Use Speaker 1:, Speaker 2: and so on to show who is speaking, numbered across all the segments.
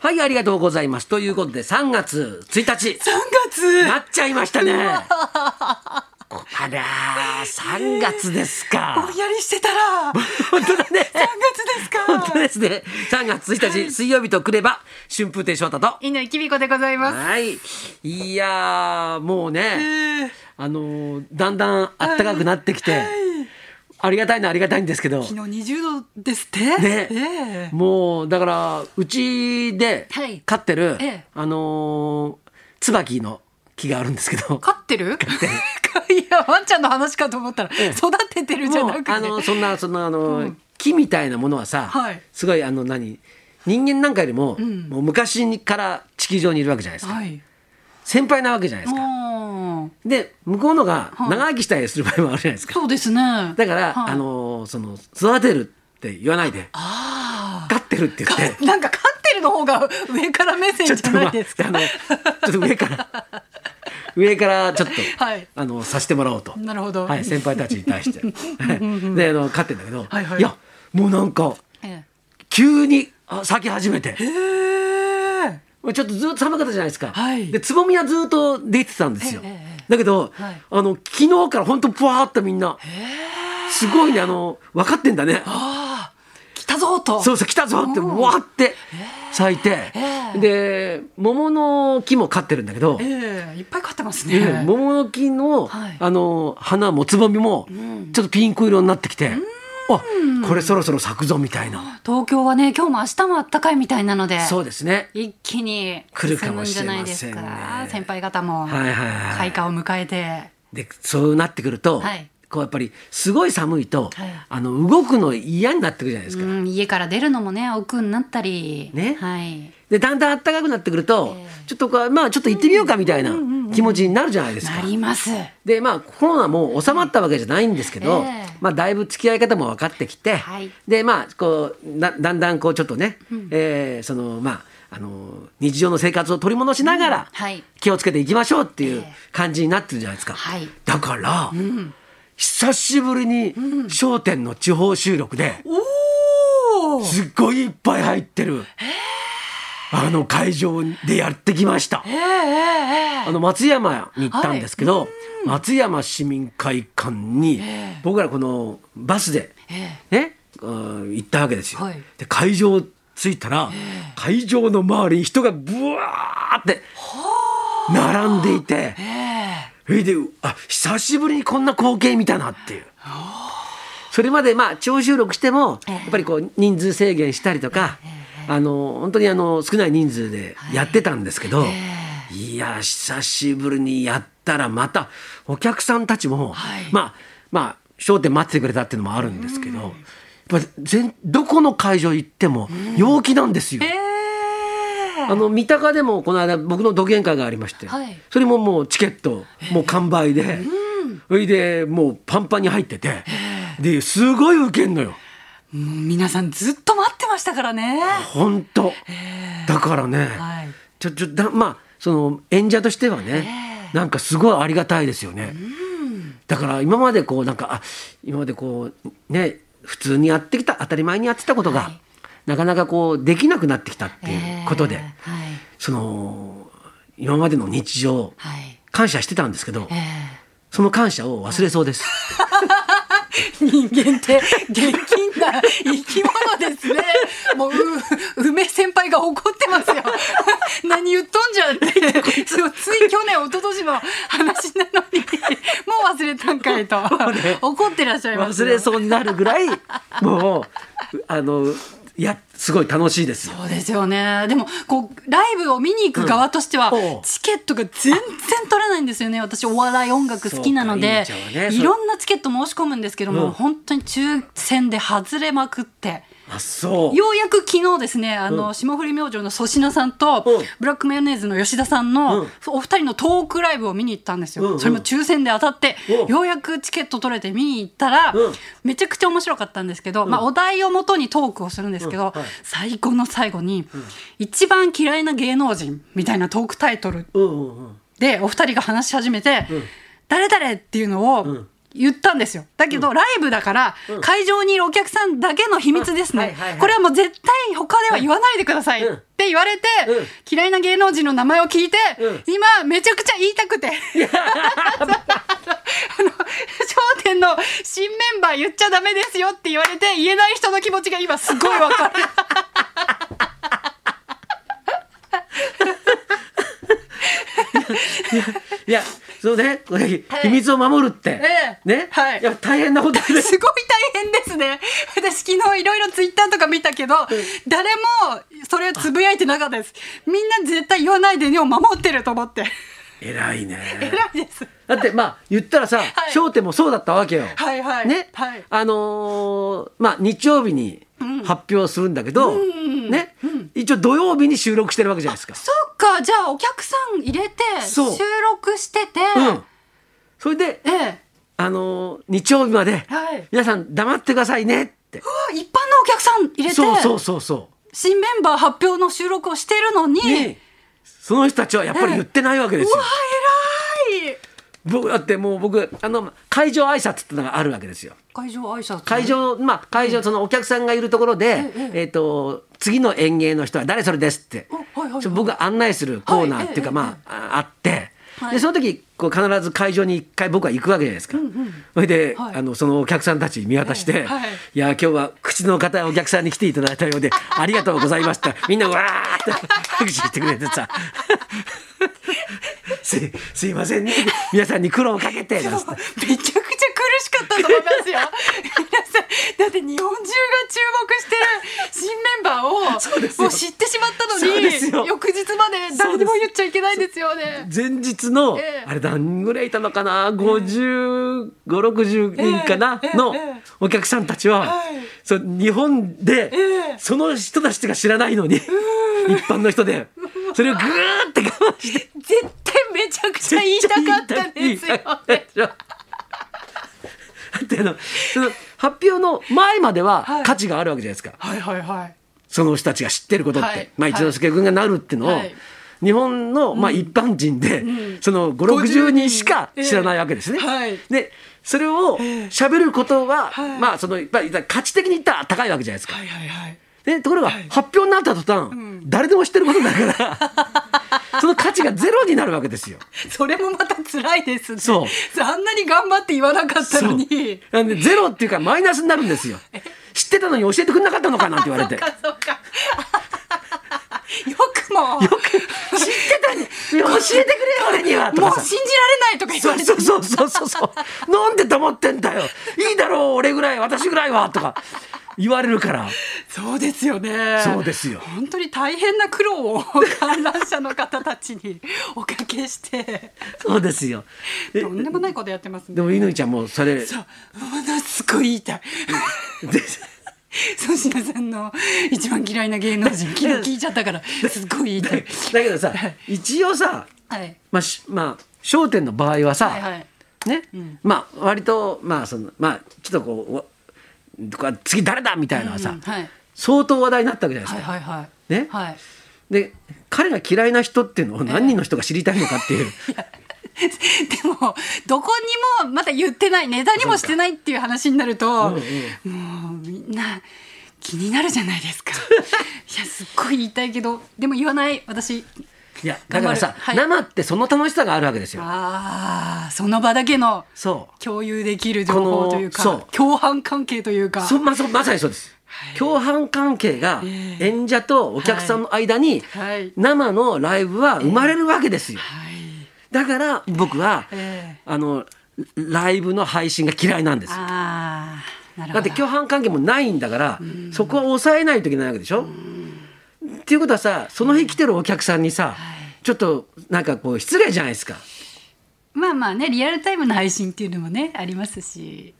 Speaker 1: はい、ありがとうございます。ということで、3月1日、
Speaker 2: 3月？
Speaker 1: なっちゃいましたね。あらー、3月ですか
Speaker 2: ぼん。やりしてたら3
Speaker 1: 本当だね。
Speaker 2: 月ですか
Speaker 1: 本当ですね。3月1日、水曜日とくれば、春風亭昇太と。
Speaker 2: 犬きびこでございます
Speaker 1: はい。いやー、もうね、
Speaker 2: えー
Speaker 1: あのーだんだん暖かくなってきて、
Speaker 2: はい
Speaker 1: ありがたいのはありがたいんですけど、
Speaker 2: 昨日20度ですって？
Speaker 1: ね、
Speaker 2: ええ。
Speaker 1: もうだからうちで
Speaker 2: はい。
Speaker 1: 飼ってる、
Speaker 2: ええ。
Speaker 1: あのー椿の木があるんですけど。
Speaker 2: 飼ってる？いやワンちゃんの話かと思ったら、
Speaker 1: ええ。
Speaker 2: 育ててるじゃなくて。
Speaker 1: あのそんなそんなあの、木みたいなものはさ、
Speaker 2: はい。
Speaker 1: すごいあの何人間なんかよりも,、
Speaker 2: ん。
Speaker 1: もう昔から地球上にいるわけじゃないですか、
Speaker 2: はい。
Speaker 1: 先輩なわけじゃないですか。
Speaker 2: うん
Speaker 1: で向こうのが
Speaker 2: はい。
Speaker 1: 長生きしたりする場合もあるじゃないですか。
Speaker 2: そうですね。
Speaker 1: だから、
Speaker 2: はい。
Speaker 1: あのその育てるって言わないで。
Speaker 2: あ
Speaker 1: 飼ってるって言って。
Speaker 2: あなんか飼ってるの方が上から目線じゃないですか。
Speaker 1: ちょっと,、まあ、あのちょっと上から 上からちょっと、
Speaker 2: はい。
Speaker 1: あのさせてもらおうと。
Speaker 2: なるほど。
Speaker 1: はい、先輩たちに対して。は いで、あの、飼ってんだけど、
Speaker 2: はいはい。
Speaker 1: や、もうなんか、
Speaker 2: え
Speaker 1: 急にあ咲き始めて。ちょっとずっと寒かったじゃないですか。
Speaker 2: はい。
Speaker 1: で、つぼみはずっと出てたんですよ。
Speaker 2: ええええ
Speaker 1: だけど、
Speaker 2: はい。
Speaker 1: あの、昨日から本当ぷわーっとみんな、すごいね、あの、分かってんだね。
Speaker 2: ああ来たぞと。
Speaker 1: そうそう来たぞって
Speaker 2: うん。
Speaker 1: わーって咲いて、
Speaker 2: ええ。
Speaker 1: で桃の木も飼ってるんだけど、
Speaker 2: ええいっぱい飼ってます
Speaker 1: ええ
Speaker 2: ね
Speaker 1: 桃の木の,、
Speaker 2: はい。
Speaker 1: あの花もつぼみもちょっとピンク色になってきて、あこれそろそろ咲くぞみたいな、
Speaker 2: 東京はね今日も明日も暖かいみたいなので
Speaker 1: そうですね。
Speaker 2: 一気に
Speaker 1: 来るかもしれ
Speaker 2: ないですか先輩方も開花を迎えて。
Speaker 1: でそうなってくると、
Speaker 2: はい。
Speaker 1: こうやっぱりすごい寒いと、
Speaker 2: はい。
Speaker 1: あの動くの嫌になってくるじゃないですか。
Speaker 2: うん、家から出るのもね億劫になったり。
Speaker 1: ね。
Speaker 2: はい。
Speaker 1: でだんだん暖かくなってくると、
Speaker 2: ええ。
Speaker 1: ちょっとこうまあちょっと行ってみようかみたいな気持ちになるじゃないですか。
Speaker 2: なります。
Speaker 1: でまあコロナも収まったわけじゃないんですけど、
Speaker 2: ええ
Speaker 1: まあだいぶ付き合い方も分かってきて、
Speaker 2: はい。
Speaker 1: でまあこうだだんだんこうちょっとね、えーそのまああの日常の生活を取り戻しながら
Speaker 2: はい。
Speaker 1: 気をつけていきましょうっていう
Speaker 2: ええ。
Speaker 1: 感じになってるじゃないですか。
Speaker 2: はい。
Speaker 1: だから、久しぶりに『笑点』の地方収録で
Speaker 2: おお
Speaker 1: すっごいいっぱい入ってる。あの会場でやってきました。
Speaker 2: ええええ
Speaker 1: あの松山に行ったんですけど、松山市民会館に僕らこのバスで
Speaker 2: え
Speaker 1: ね、うん行ったわけですよ。
Speaker 2: はい。
Speaker 1: で会場着いたら、会場の周りに人がブワーって並んでいて、
Speaker 2: ええ。
Speaker 1: それであ久しぶりにこんな光景見たなっていう。それまでまあ地方収録しても
Speaker 2: ええ。
Speaker 1: やっぱりこう人数制限したりとか、あの本当にあの少ない人数でやってたんですけど、いや久しぶりにやったらまたお客さんたちも、
Speaker 2: はい。
Speaker 1: まあまあ『笑点』待っててくれたっていうのもあるんですけど、やっぱ全どこの会場行っても陽気なんですよ。
Speaker 2: ええ。
Speaker 1: あの三鷹でもこの間僕の独演会がありまして、
Speaker 2: はい。
Speaker 1: それももうチケットもう完売で、それでもうパンパンに入ってて、ですごい受けんのよ。
Speaker 2: うん皆さんずっとましたからね。
Speaker 1: 本当、だからね、
Speaker 2: はい。
Speaker 1: ちょちょだまあその演者としてはね、なんかすごいありがたいですよね、だから今までこうなんかあ今までこうね普通にやってきた当たり前にやってたことが、
Speaker 2: はい。
Speaker 1: なかなかこうできなくなってきたっていうことで、
Speaker 2: ええはい。
Speaker 1: その今までの日常
Speaker 2: はい。
Speaker 1: 感謝してたんですけど、
Speaker 2: ええ。
Speaker 1: その感謝を忘れそうです。
Speaker 2: 人間って現金な 生き物ですね。もうう梅先輩が怒ってますよ。何言っとんじゃんって。そ うつい去年一昨年の話なのにもう忘れたんかいと怒ってらっしゃいますよ。
Speaker 1: 忘れそうになるぐらいもうあのいやすごい楽しいですよ。
Speaker 2: そうですよね。でもこうライブを見に行く側としては、
Speaker 1: うん
Speaker 2: チケットが全然取れないんですよね。私お笑い音楽好きなので
Speaker 1: ね
Speaker 2: いろんなチケット申し込むんですけども、
Speaker 1: うん
Speaker 2: 本当に抽選で外れまくって。
Speaker 1: あそう。
Speaker 2: ようやく昨日ですね、あの、霜降り明星の粗品さんと、
Speaker 1: うん。
Speaker 2: ブラックマヨネーズの吉田さんの、
Speaker 1: うん。
Speaker 2: お二人のトークライブを見に行ったんですよ。
Speaker 1: うんうん。
Speaker 2: それも抽選で当たって、
Speaker 1: う。ん
Speaker 2: ようやくチケット取れて見に行ったら、
Speaker 1: うん。
Speaker 2: めちゃくちゃ面白かったんですけど、まあお題をもとにトークをするんですけど、
Speaker 1: うん。はい。
Speaker 2: 最後の最後に、一番嫌いな芸能人みたいなトークタイトル
Speaker 1: うんうんうん。
Speaker 2: でお二人が話し始めて、誰々っていうのを、
Speaker 1: ん
Speaker 2: 言ったんですよ。だけど、ライブだから、会場にいるお客さんだけの秘密ですね、これはもう絶対他では言わないでくださいっ
Speaker 1: うん。
Speaker 2: て言われて、
Speaker 1: うん。
Speaker 2: 嫌いな芸能人の名前を聞いて、
Speaker 1: うん。
Speaker 2: 今めちゃくちゃ言いたくて。あの『笑点』の新メンバー言っちゃダメですよって言われて言えない人の気持ちが今すごいわかる。
Speaker 1: いやそうね。これ秘密を守るって、
Speaker 2: ええ。
Speaker 1: ね、
Speaker 2: はい。
Speaker 1: や大変なことです
Speaker 2: すごい大変ですね。私昨日いろいろツイッターとか見たけど、誰もそれをつぶやいてなかったです。みんな絶対言わないでねを守ってると思って。
Speaker 1: 偉いね。
Speaker 2: 偉いです。
Speaker 1: だってまあ言ったらさ
Speaker 2: い『
Speaker 1: 笑点』もそうだったわけよ。
Speaker 2: はいはい。
Speaker 1: ね、
Speaker 2: はい。
Speaker 1: あのーまあ日曜日に発表するんだけど、ね、一応土曜日に収録してるわけじゃないですか。
Speaker 2: そっか、じゃあお客さん入れて収録してて、
Speaker 1: うん、それで、
Speaker 2: ええ。
Speaker 1: あのー日曜日まで、
Speaker 2: はい。
Speaker 1: 皆さん黙ってくださいねって。
Speaker 2: うわ一般のお客さん入れて。
Speaker 1: そうそうそうそ
Speaker 2: 新メンバー発表の収録をしてるのに、
Speaker 1: う。にその人たちはやっぱり言ってないわけですよ。
Speaker 2: うわ偉い
Speaker 1: 僕だってもう僕あの会場挨拶ってのがあるわけですよ。
Speaker 2: 会場挨拶
Speaker 1: 会場まあ会場そのお客さんがいるところで、
Speaker 2: ええ
Speaker 1: えっ、と次の演芸の人は誰それですって、
Speaker 2: おはいはいはい。
Speaker 1: ちょ僕が案内するコーナーっていうか、
Speaker 2: はい
Speaker 1: まあ、ああって、
Speaker 2: はい。
Speaker 1: でその時こう必ず会場に一回僕は行くわけじゃないですか。それで、
Speaker 2: はい。
Speaker 1: あのそのお客さんたち見渡して、
Speaker 2: い。
Speaker 1: い、や今日は口の硬いお客さんに来ていただいたようで ありがとうございました。みんなわーって 拍手してくれてさすいすいませんね。皆さんに苦労をかけて。
Speaker 2: めちゃくちゃ苦しかったと思いますよ。皆さん、だって日本中が注目してる新メンバーをもう知ってしまったのに、翌日まで誰にも言っちゃいけないですよね。
Speaker 1: 前日の、
Speaker 2: ええ。
Speaker 1: あれ何人ぐらいいたのかな？5 5 6 0人かな、
Speaker 2: ええ。
Speaker 1: の
Speaker 2: ええ。
Speaker 1: お客さんたちは、
Speaker 2: はい。
Speaker 1: そう日本で、
Speaker 2: ええ。
Speaker 1: その人たちが知らないのに、一般の人でそれをぐーって我慢して。
Speaker 2: 絶対めちゃくちゃ言いたかったんですよ
Speaker 1: ってあのその発表の前までは
Speaker 2: はい
Speaker 1: 価値があるわけじゃないですか、
Speaker 2: はいはいはい。
Speaker 1: その人たちが知ってることって、
Speaker 2: はい。
Speaker 1: まあ、一之輔君がなるっていうのを、
Speaker 2: はい。
Speaker 1: 日本の、まあ、一般人で、その5 6 0人しか知らないわけですね。
Speaker 2: ええ。はい
Speaker 1: でそれを喋ることは、
Speaker 2: はい。
Speaker 1: まあそのやっぱり価値的に言ったら高いわけじゃないですか。
Speaker 2: はいはいはい。
Speaker 1: でところが、発表になった途端、誰でも知ってることだからその価値がゼロになるわけですよ。
Speaker 2: それもまた辛いですね。
Speaker 1: そう
Speaker 2: あんなに頑張って言わなかったのに。
Speaker 1: なんでゼロっていうかマイナスになるんですよ。知ってたのに教えてくれなかったのかなんて言われて。
Speaker 2: そうかそうか。よくも。
Speaker 1: よく知ってたに教えてくれよ俺には
Speaker 2: もう信じられないとか言われて。
Speaker 1: そうそうそうそうそうそうなんで黙ってんだよいいだろう俺ぐらい私ぐらいはとか言われるから
Speaker 2: そうですよね。
Speaker 1: そうですよ
Speaker 2: 本当に大変な苦労を観覧車の方たちに おかけして、
Speaker 1: そうですよで
Speaker 2: とんでもないことやってますね。
Speaker 1: でも乾ちゃんもそれ
Speaker 2: そう、ものすごい言いたい。
Speaker 1: で
Speaker 2: 粗品さんの一番嫌いな芸能人、昨日聞いちゃったから、すごい言い。
Speaker 1: だけどさ一応さ
Speaker 2: はい。
Speaker 1: まあしまあ『笑点』の場合はさ、
Speaker 2: はいはい。
Speaker 1: ね、まあ割とまあそのまあちょっとこう次誰だみたいなさ、
Speaker 2: うんはい。
Speaker 1: 相当話題になったわけじゃないですか。
Speaker 2: はいはいはい。
Speaker 1: ね
Speaker 2: はい。
Speaker 1: で彼が嫌いな人っていうのを何人の人が知りたいのかっていう、
Speaker 2: でもどこにもまだ言ってないネタにもしてないっていう話になると、
Speaker 1: うんうん
Speaker 2: もうみんな気になるじゃないですか いやすっごい言いたいけどでも言わない私
Speaker 1: いやだからさ、
Speaker 2: 頑張る。
Speaker 1: 生ってその楽しさがあるわけですよ。
Speaker 2: ああその場だけの
Speaker 1: そう。
Speaker 2: 共有できる情報というか共犯関係というか。
Speaker 1: そまそまさにそうです。共犯関係が
Speaker 2: ええ。
Speaker 1: 演者とお客さんの間に
Speaker 2: はい。
Speaker 1: 生のライブは生まれるわけですよ。
Speaker 2: はい。
Speaker 1: だから僕は、
Speaker 2: ええ。
Speaker 1: あのライブの配信が嫌いなんですだって共犯関係もないんだから、そこは抑えないといけないわけでしょ。っていうことはさその日来てるお客さんにさ、ちょっとなんかこう失礼じゃないですか。
Speaker 2: まあまあねリアルタイムの配信っていうのもねありますし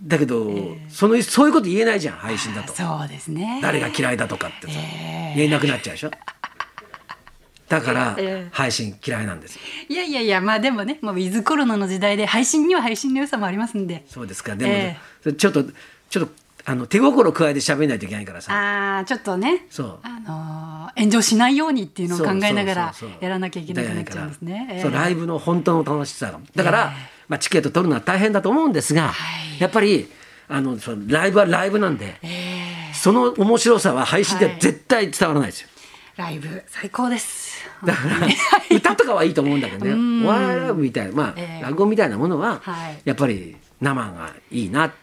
Speaker 1: だけど、そのそういうこと言えないじゃん配信だと。
Speaker 2: そうですね
Speaker 1: 誰が嫌いだとかってさ、
Speaker 2: ええ
Speaker 1: 言えなくなっちゃうでしょ。だから
Speaker 2: ええ
Speaker 1: 配信嫌いなんですよ。
Speaker 2: いやいやいやまあでもねもうウィズコロナの時代で配信には配信の良さもありますんで
Speaker 1: そうですか。でも、ちょっとちょっとあの手心加えて喋んないといけないからさ。
Speaker 2: ああちょっとね。
Speaker 1: そう。
Speaker 2: あのー炎上しないようにっていうのを考えながらやらなきゃいけなくなっちゃうんですね。
Speaker 1: そうライブの本当の楽しさが。だから、まあ、チケット取るのは大変だと思うんですが、
Speaker 2: はい。
Speaker 1: やっぱりあのそのライブはライブなんで、その面白さは配信では絶対伝わらないですよ。
Speaker 2: ライブ最高です。
Speaker 1: だから歌とかはいいと思うんだけどね。お笑いライブみたいなまあ、
Speaker 2: ええ。
Speaker 1: 落語みたいなものは、
Speaker 2: はい。
Speaker 1: やっぱり生がいいなって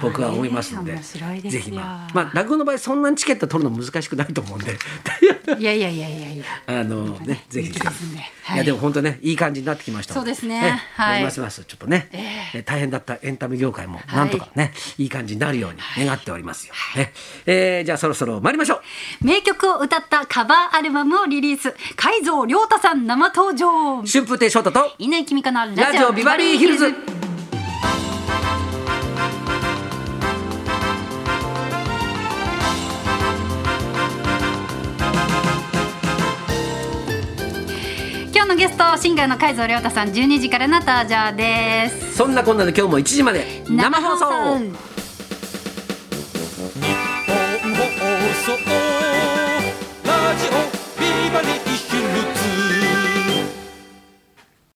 Speaker 1: 僕は思いますので、ぜひまあ、まあ、落語の場合そんなにチケット取るの難しくないと思うんで。
Speaker 2: いやいやいやいやいや。
Speaker 1: あのねぜひぜひ、
Speaker 2: はい。
Speaker 1: い、やでも本当ねいい感じになってきましたの
Speaker 2: そうですね。
Speaker 1: ね
Speaker 2: はい。
Speaker 1: ますますちょっとね、え大変だったエンタメ業界もなんとかね、い、い感じになるように願っておりますよ、ね。えーじゃあそろそろ参りましょう。
Speaker 2: 名曲を歌ったカバーアルバムをリリース。海蔵亮太さん生登場。
Speaker 1: 春風亭昇太と
Speaker 2: 稲井君香の
Speaker 1: ラジオビバリーヒルズ
Speaker 2: 今日のゲストシンガーの海蔵亮太さん12時からの登場です。
Speaker 1: そんなこんなで今日も1時まで生放送。
Speaker 3: 日本放送。ラジオビバリー